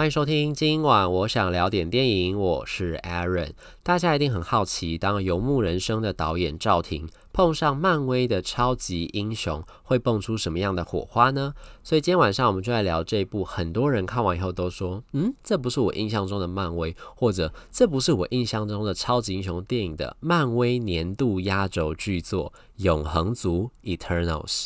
欢迎收听，今晚我想聊点电影，我是 Aaron。大家一定很好奇，当游牧人生的导演赵婷碰上漫威的超级英雄，会蹦出什么样的火花呢？所以今天晚上我们就来聊这一部很多人看完以后都说，嗯，这不是我印象中的漫威，或者这不是我印象中的超级英雄电影的漫威年度压轴巨作《永恒族》（Eternals）。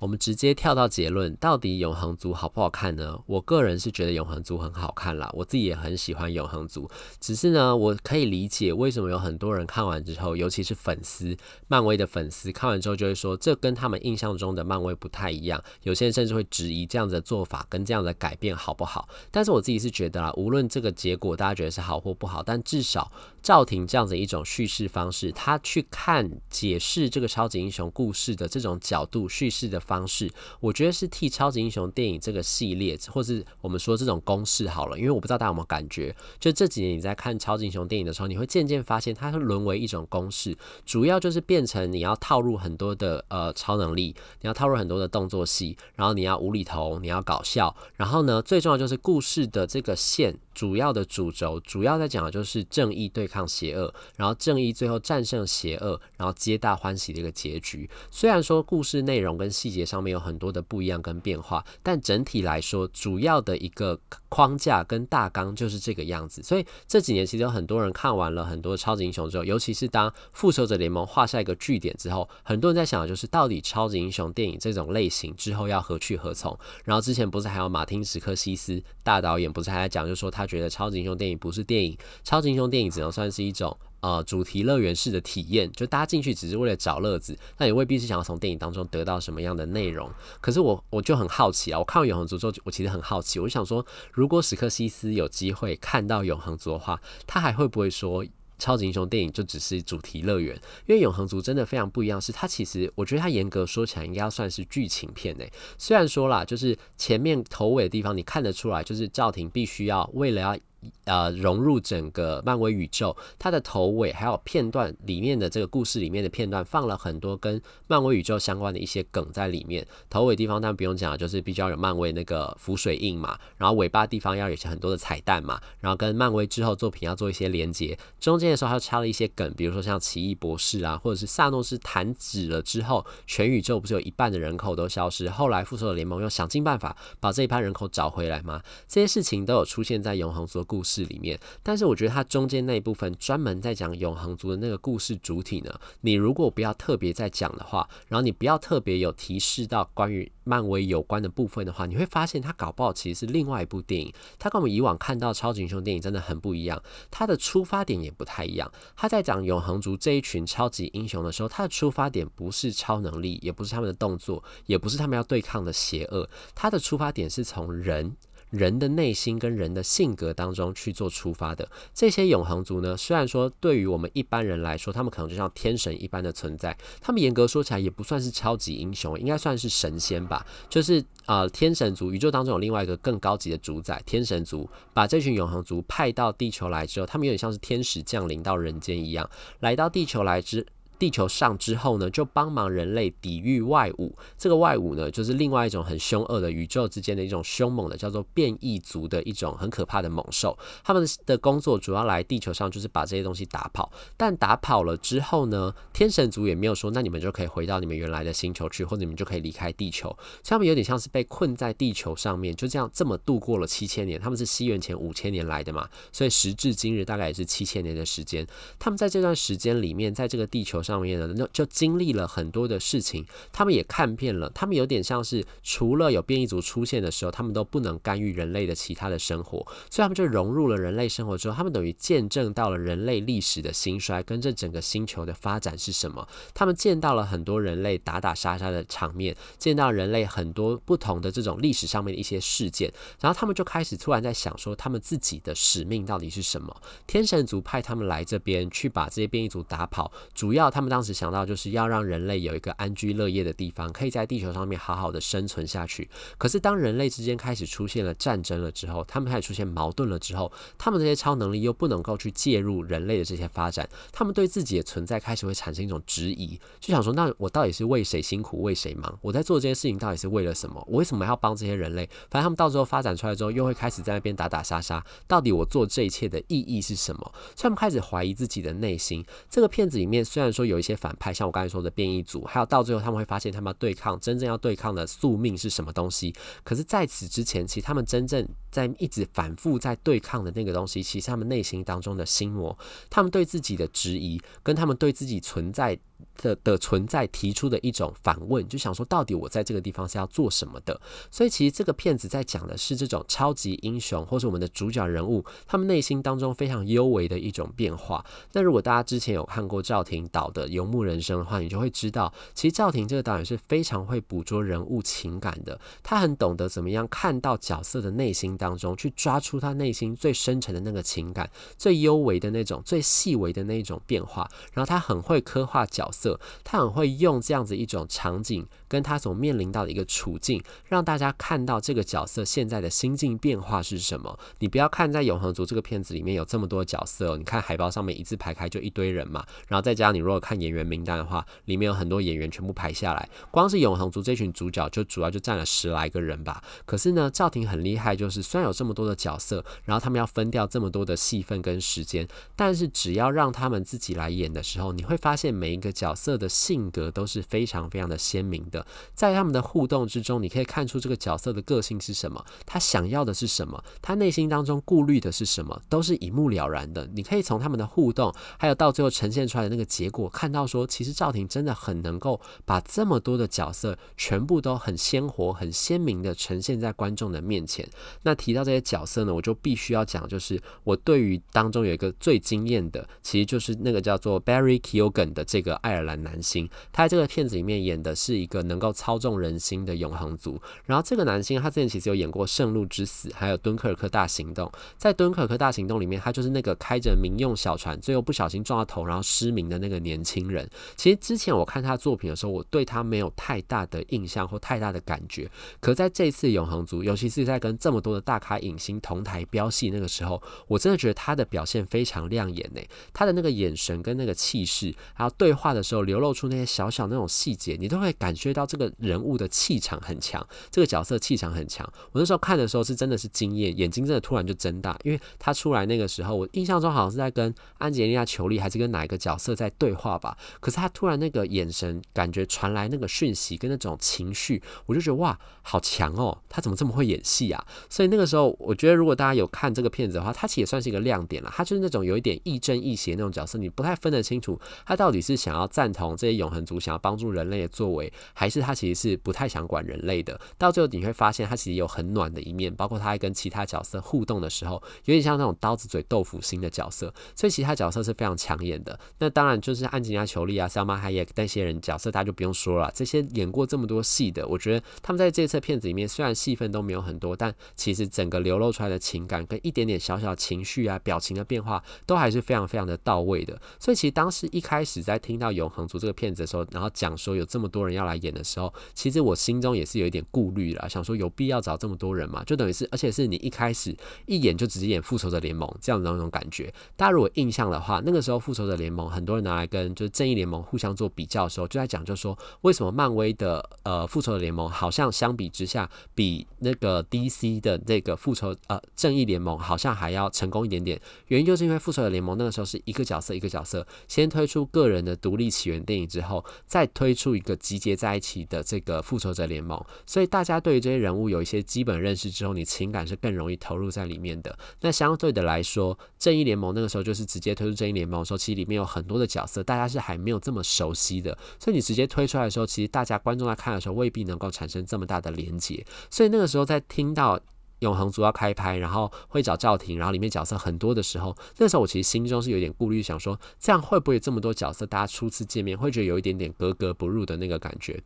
我们直接跳到结论，到底《永恒族》好不好看呢？我个人是觉得《永恒族》很好看啦，我自己也很喜欢《永恒族》。只是呢，我可以理解为什么有很多人看完之后，尤其是粉丝，漫威的粉丝看完之后就会说，这跟他们印象中的漫威不太一样。有些人甚至会质疑这样子的做法跟这样的改变好不好？但是我自己是觉得啦，无论这个结果大家觉得是好或不好，但至少赵婷这样子一种叙事方式，他去看解释这个超级英雄故事的这种角度叙事的方式，我觉得是替超级英雄电影这个系列，或是我们说这种公式好了，因为我不知道大家有没有感觉，就这几年你在看超级英雄电影的时候，你会渐渐发现它会沦为一种公式，主要就是变成你要套入很多的呃超能力，你要套入很多的动作戏，然后你要无厘头，你要搞笑，然后呢，最重要就是故事的这个线。主要的主轴，主要在讲的就是正义对抗邪恶，然后正义最后战胜邪恶，然后皆大欢喜的一个结局。虽然说故事内容跟细节上面有很多的不一样跟变化，但整体来说，主要的一个框架跟大纲就是这个样子。所以这几年其实有很多人看完了很多超级英雄之后，尤其是当复仇者联盟画下一个句点之后，很多人在想的就是到底超级英雄电影这种类型之后要何去何从？然后之前不是还有马丁·史克西斯大导演不是还在讲，就是说他。他觉得超级英雄电影不是电影，超级英雄电影只能算是一种呃主题乐园式的体验，就大家进去只是为了找乐子，那也未必是想要从电影当中得到什么样的内容。可是我我就很好奇啊，我看完永恒族之后，我其实很好奇，我就想说，如果史克西斯有机会看到永恒族的话，他还会不会说？超级英雄电影就只是主题乐园，因为永恒族真的非常不一样，是它其实我觉得它严格说起来应该要算是剧情片诶。虽然说啦，就是前面头尾的地方你看得出来，就是赵婷必须要为了要。呃，融入整个漫威宇宙，它的头尾还有片段里面的这个故事里面的片段，放了很多跟漫威宇宙相关的一些梗在里面。头尾地方当然不用讲，就是比较有漫威那个浮水印嘛。然后尾巴地方要有些很多的彩蛋嘛，然后跟漫威之后作品要做一些连接。中间的时候还有插了一些梗，比如说像奇异博士啊，或者是萨诺斯弹指了之后，全宇宙不是有一半的人口都消失，后来复仇者联盟又想尽办法把这一批人口找回来吗？这些事情都有出现在永恒族故事里面，但是我觉得它中间那一部分专门在讲永恒族的那个故事主体呢，你如果不要特别在讲的话，然后你不要特别有提示到关于漫威有关的部分的话，你会发现它搞不好其实是另外一部电影。它跟我们以往看到超级英雄电影真的很不一样，它的出发点也不太一样。它在讲永恒族这一群超级英雄的时候，它的出发点不是超能力，也不是他们的动作，也不是他们要对抗的邪恶，它的出发点是从人。人的内心跟人的性格当中去做出发的这些永恒族呢，虽然说对于我们一般人来说，他们可能就像天神一般的存在，他们严格说起来也不算是超级英雄，应该算是神仙吧。就是呃，天神族宇宙当中有另外一个更高级的主宰，天神族把这群永恒族派到地球来之后，他们有点像是天使降临到人间一样，来到地球来之。地球上之后呢，就帮忙人类抵御外侮。这个外侮呢，就是另外一种很凶恶的宇宙之间的一种凶猛的，叫做变异族的一种很可怕的猛兽。他们的工作主要来地球上，就是把这些东西打跑。但打跑了之后呢，天神族也没有说，那你们就可以回到你们原来的星球去，或者你们就可以离开地球。所以他们有点像是被困在地球上面，就这样这么度过了七千年。他们是西元前五千年来的嘛，所以时至今日大概也是七千年的时间。他们在这段时间里面，在这个地球上。上面的那就经历了很多的事情，他们也看遍了，他们有点像是除了有变异族出现的时候，他们都不能干预人类的其他的生活，所以他们就融入了人类生活之后，他们等于见证到了人类历史的兴衰跟这整个星球的发展是什么。他们见到了很多人类打打杀杀的场面，见到人类很多不同的这种历史上面的一些事件，然后他们就开始突然在想说，他们自己的使命到底是什么？天神族派他们来这边去把这些变异族打跑，主要他。他们当时想到就是要让人类有一个安居乐业的地方，可以在地球上面好好的生存下去。可是当人类之间开始出现了战争了之后，他们开始出现矛盾了之后，他们这些超能力又不能够去介入人类的这些发展，他们对自己的存在开始会产生一种质疑，就想说：那我到底是为谁辛苦为谁忙？我在做这些事情到底是为了什么？我为什么要帮这些人类？反正他们到时候发展出来之后，又会开始在那边打打杀杀。到底我做这一切的意义是什么？所以他们开始怀疑自己的内心。这个片子里面虽然说有一些反派，像我刚才说的变异组，还有到最后他们会发现他们要对抗真正要对抗的宿命是什么东西。可是在此之前，其实他们真正在一直反复在对抗的那个东西，其实他们内心当中的心魔，他们对自己的质疑，跟他们对自己存在的的存在提出的一种反问，就想说到底我在这个地方是要做什么的？所以其实这个片子在讲的是这种超级英雄，或是我们的主角人物，他们内心当中非常幽微的一种变化。那如果大家之前有看过赵婷导的《游牧人生》的话，你就会知道，其实赵婷这个导演是非常会捕捉人物情感的，他很懂得怎么样看到角色的内心当中，去抓出他内心最深沉的那个情感，最幽微的那种，最细微的那一种变化。然后他很会刻画角色。他很会用这样子一种场景，跟他所面临到的一个处境，让大家看到这个角色现在的心境变化是什么。你不要看在《永恒族》这个片子里面有这么多角色，你看海报上面一字排开就一堆人嘛，然后再加上你如果看演员名单的话，里面有很多演员全部排下来，光是《永恒族》这群主角就主要就占了十来个人吧。可是呢，赵婷很厉害，就是虽然有这么多的角色，然后他们要分掉这么多的戏份跟时间，但是只要让他们自己来演的时候，你会发现每一个角色。的性格都是非常非常的鲜明的，在他们的互动之中，你可以看出这个角色的个性是什么，他想要的是什么，他内心当中顾虑的是什么，都是一目了然的。你可以从他们的互动，还有到最后呈现出来的那个结果，看到说，其实赵婷真的很能够把这么多的角色全部都很鲜活、很鲜明的呈现在观众的面前。那提到这些角色呢，我就必须要讲，就是我对于当中有一个最惊艳的，其实就是那个叫做 Barry k e o g a n 的这个爱尔兰男星，他在这个片子里面演的是一个能够操纵人心的永恒族。然后这个男星他之前其实有演过《圣路之死》，还有《敦刻尔克大行动》。在《敦刻尔克大行动》里面，他就是那个开着民用小船，最后不小心撞到头，然后失明的那个年轻人。其实之前我看他作品的时候，我对他没有太大的印象或太大的感觉。可在这次永恒族，尤其是在跟这么多的大咖影星同台飙戏那个时候，我真的觉得他的表现非常亮眼呢。他的那个眼神跟那个气势，还有对话的时候流露出那些小小那种细节，你都会感觉到这个人物的气场很强，这个角色气场很强。我那时候看的时候是真的是惊艳，眼睛真的突然就睁大，因为他出来那个时候，我印象中好像是在跟安吉丽娜·裘丽还是跟哪一个角色在对话吧。可是他突然那个眼神感觉传来那个讯息跟那种情绪，我就觉得哇，好强哦！他怎么这么会演戏啊？所以那时候，我觉得如果大家有看这个片子的话，他其实也算是一个亮点了。他就是那种有一点亦正亦邪那种角色，你不太分得清楚他到底是想要赞同这些永恒族想要帮助人类的作为，还是他其实是不太想管人类的。到最后你会发现，他其实有很暖的一面，包括他在跟其他角色互动的时候，有点像那种刀子嘴豆腐心的角色。所以其他角色是非常抢眼的。那当然就是安吉丽娜·裘丽啊、萨玛海耶那些人角色，大家就不用说了。这些演过这么多戏的，我觉得他们在这次片子里面虽然戏份都没有很多，但其实整个流露出来的情感跟一点点小小情绪啊、表情的变化，都还是非常非常的到位的。所以其实当时一开始在听到《永恒族》这个片子的时候，然后讲说有这么多人要来演的时候，其实我心中也是有一点顾虑了，想说有必要找这么多人嘛？就等于是，而且是你一开始一演就直接演复仇者联盟这样的那种感觉。大家如果印象的话，那个时候复仇者联盟很多人拿来跟就是正义联盟互相做比较的时候，就在讲，就说为什么漫威的呃复仇者联盟好像相比之下比那个 DC 的这个复仇呃正义联盟好像还要成功一点点。原因就是因为复仇者联盟那个时候是一个角色一个角色先推出个人的独立起源电影之后。再推出一个集结在一起的这个复仇者联盟，所以大家对于这些人物有一些基本认识之后，你情感是更容易投入在里面的。那相对的来说，正义联盟那个时候就是直接推出正义联盟的时候，其实里面有很多的角色，大家是还没有这么熟悉的，所以你直接推出来的时候，其实大家观众在看的时候未必能够产生这么大的连结。所以那个时候在听到。永恒族要开拍，然后会找赵婷，然后里面角色很多的时候，那时候我其实心中是有点顾虑，想说这样会不会这么多角色，大家初次见面会觉得有一点点格格不入的那个感觉。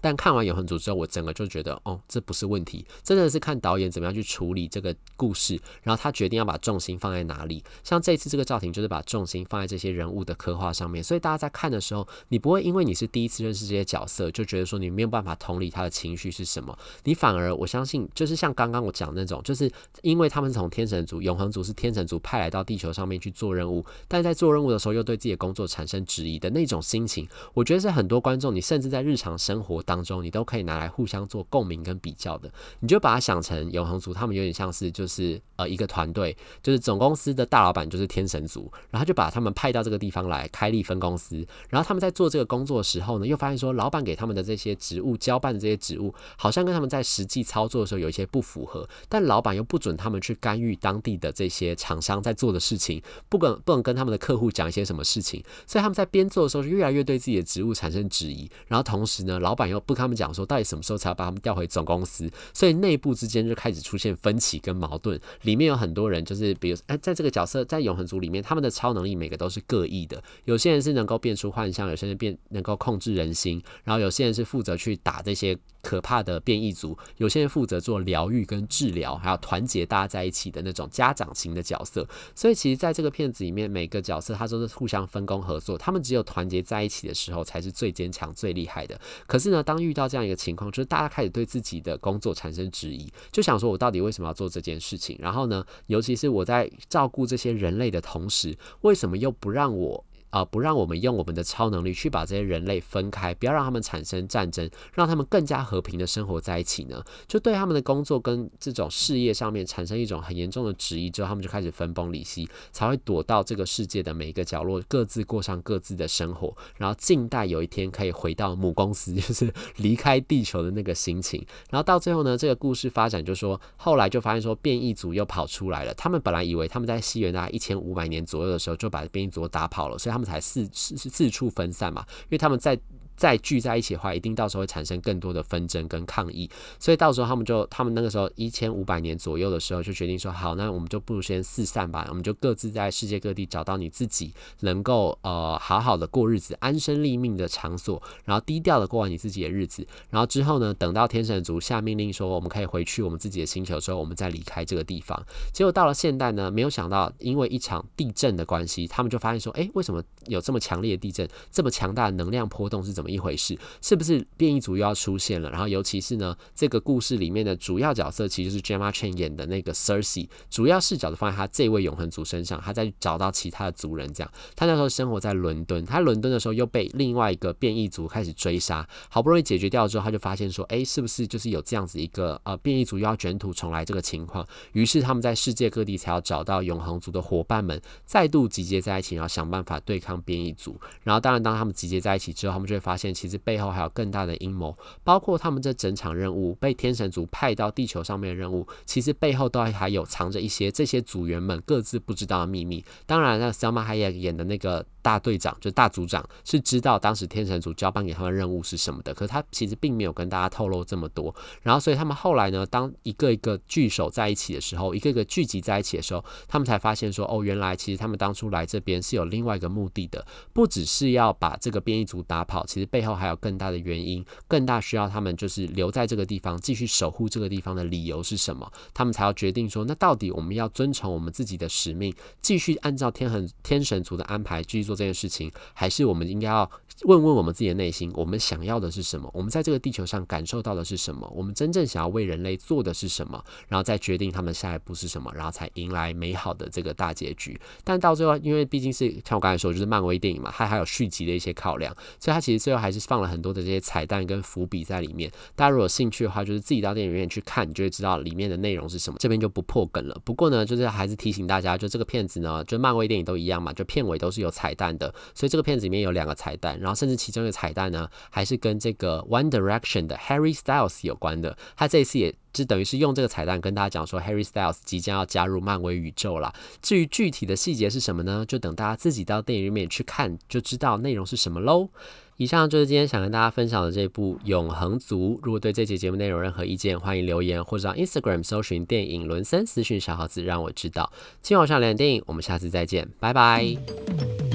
但看完《永恒族》之后，我整个就觉得，哦，这不是问题，真的是看导演怎么样去处理这个故事，然后他决定要把重心放在哪里。像这次这个赵婷就是把重心放在这些人物的刻画上面，所以大家在看的时候，你不会因为你是第一次认识这些角色，就觉得说你没有办法同理他的情绪是什么。你反而我相信，就是像刚刚我讲那种，就是因为他们是从天神族、永恒族是天神族派来到地球上面去做任务，但在做任务的时候又对自己的工作产生质疑的那种心情，我觉得是很多观众，你甚至在日常生活当中，你都可以拿来互相做共鸣跟比较的。你就把它想成永恒族，他们有点像是就是呃一个团队，就是总公司的大老板就是天神族，然后就把他们派到这个地方来开立分公司，然后他们在做这个工作的时候呢，又发现说老板给他们的这些职务交办的这些职务，好像跟他们在实际操作的时候有一些不符合，但老板又不准他们去干预当地的这些厂商在做的事情，不跟不能跟他们的客户讲一些什么事情，所以他们在边做的时候就越来越对自己的职务产生质疑，然后同时呢，老板又不跟他们讲说到底什么时候才要把他们调回总公司，所以内部之间就开始出现分歧跟矛盾，里面有很多人就是比如哎，在这个角色在永恒族里面，他们的超能力每个都是各异的，有些人是能够变出幻象，有些人变能够控制人心，然后有些人是负责去打这些可怕的变异族，有些人负责做疗愈跟治疗，还有团结大家在一起的那种家长型的角色。所以其实在这个片子里面，每个角色他都是互相分工合作，他们只有团结在一起的时候才是最坚强、最厉害的。可是呢，当遇到这样一个情况，就是大家开始对自己的工作产生质疑，就想说我到底为什么要做这件事情？然后呢，尤其是我在照顾这些人类的同时，为什么又不让我？啊、不让我们用我们的超能力去把这些人类分开，不要让他们产生战争，让他们更加和平的生活在一起呢？就对他们的工作跟这种事业上面产生一种很严重的质疑之后，他们就开始分崩离析，才会躲到这个世界的每一个角落，各自过上各自的生活，然后静待有一天可以回到母公司，就是离开地球的那个心情。然后到最后呢，这个故事发展就说，后来就发现说变异族又跑出来了，他们本来以为他们在西元大概一千五百年左右的时候就把变异族打跑了，所以他。们才四四四处分散嘛，因为他们在。再聚在一起的话，一定到时候会产生更多的纷争跟抗议，所以到时候他们就，他们那个时候一千五百年左右的时候，就决定说，好，那我们就不如先四散吧，我们就各自在世界各地找到你自己能够呃好好的过日子、安身立命的场所，然后低调的过完你自己的日子，然后之后呢，等到天神族下命令说我们可以回去我们自己的星球之后，我们再离开这个地方。结果到了现代呢，没有想到因为一场地震的关系，他们就发现说，哎，为什么有这么强烈的地震，这么强大的能量波动是怎么一回事？是不是变异族又要出现了？然后尤其是呢，这个故事里面的主要角色其实是 Gemma Chan 演的那个 Cersei，主要视角都放在他这位永恒族身上，他在找到其他的族人。这样，他那时候生活在伦敦，他伦敦的时候又被另外一个变异族开始追杀，好不容易解决掉之后，他就发现说，哎，是不是就是有这样子一个呃变异族又要卷土重来这个情况？于是他们在世界各地才要找到永恒族的伙伴们，再度集结在一起，然后想办法对抗变异族。然后当然，当他们集结在一起之后，他们就会发现其实背后。还有更大的阴谋，包括他们这整场任务被天神族派到地球上面的任务，其实背后都还有藏着一些这些组员们各自不知道的秘密。当然，那小马海也演的那个。大队长就大组长是知道当时天神族交办给他们任务是什么的，可是他其实并没有跟大家透露这么多。然后，所以他们后来呢，当一个一个聚首在一起的时候，一个个聚集在一起的时候，他们才发现说，哦，原来其实他们当初来这边是有另外一个目的的，不只是要把这个变异族打跑，其实背后还有更大的原因，更大需要他们就是留在这个地方继续守护这个地方的理由是什么？他们才要决定说，那到底我们要遵从我们自己的使命，继续按照天恒天神族的安排继续做这件事情，还是我们应该要问问我们自己的内心，我们想要的是什么？我们在这个地球上感受到的是什么？我们真正想要为人类做的是什么？然后再决定他们下一步是什么，然后才迎来美好的这个大结局。但到最后，因为毕竟是像我刚才说，就是漫威电影嘛，它还有续集的一些考量，所以它其实最后还是放了很多的这些彩蛋跟伏笔在里面。大家如果有兴趣的话，就是自己到电影院去看，你就会知道里面的内容是什么。这边就不破梗了。不过呢，就是还是提醒大家，就这个片子呢，就漫威电影都一样嘛，就片尾都是有彩蛋的。所以这个片子里面有两个彩蛋，然后甚至其中一个彩蛋呢，还是跟这个 One Direction 的 Harry Styles 有关的。他这一次也就等于是用这个彩蛋跟大家讲说，Harry Styles 即将要加入漫威宇宙了。至于具体的细节是什么呢？就等大家自己到电影里面去看，就知道内容是什么喽。以上就是今天想跟大家分享的这部《永恒族》。如果对这期节目内容任何意见，欢迎留言或者到 Instagram 搜寻电影伦森私讯小盒子，让我知道。今晚上聊电影，我们下次再见，拜拜。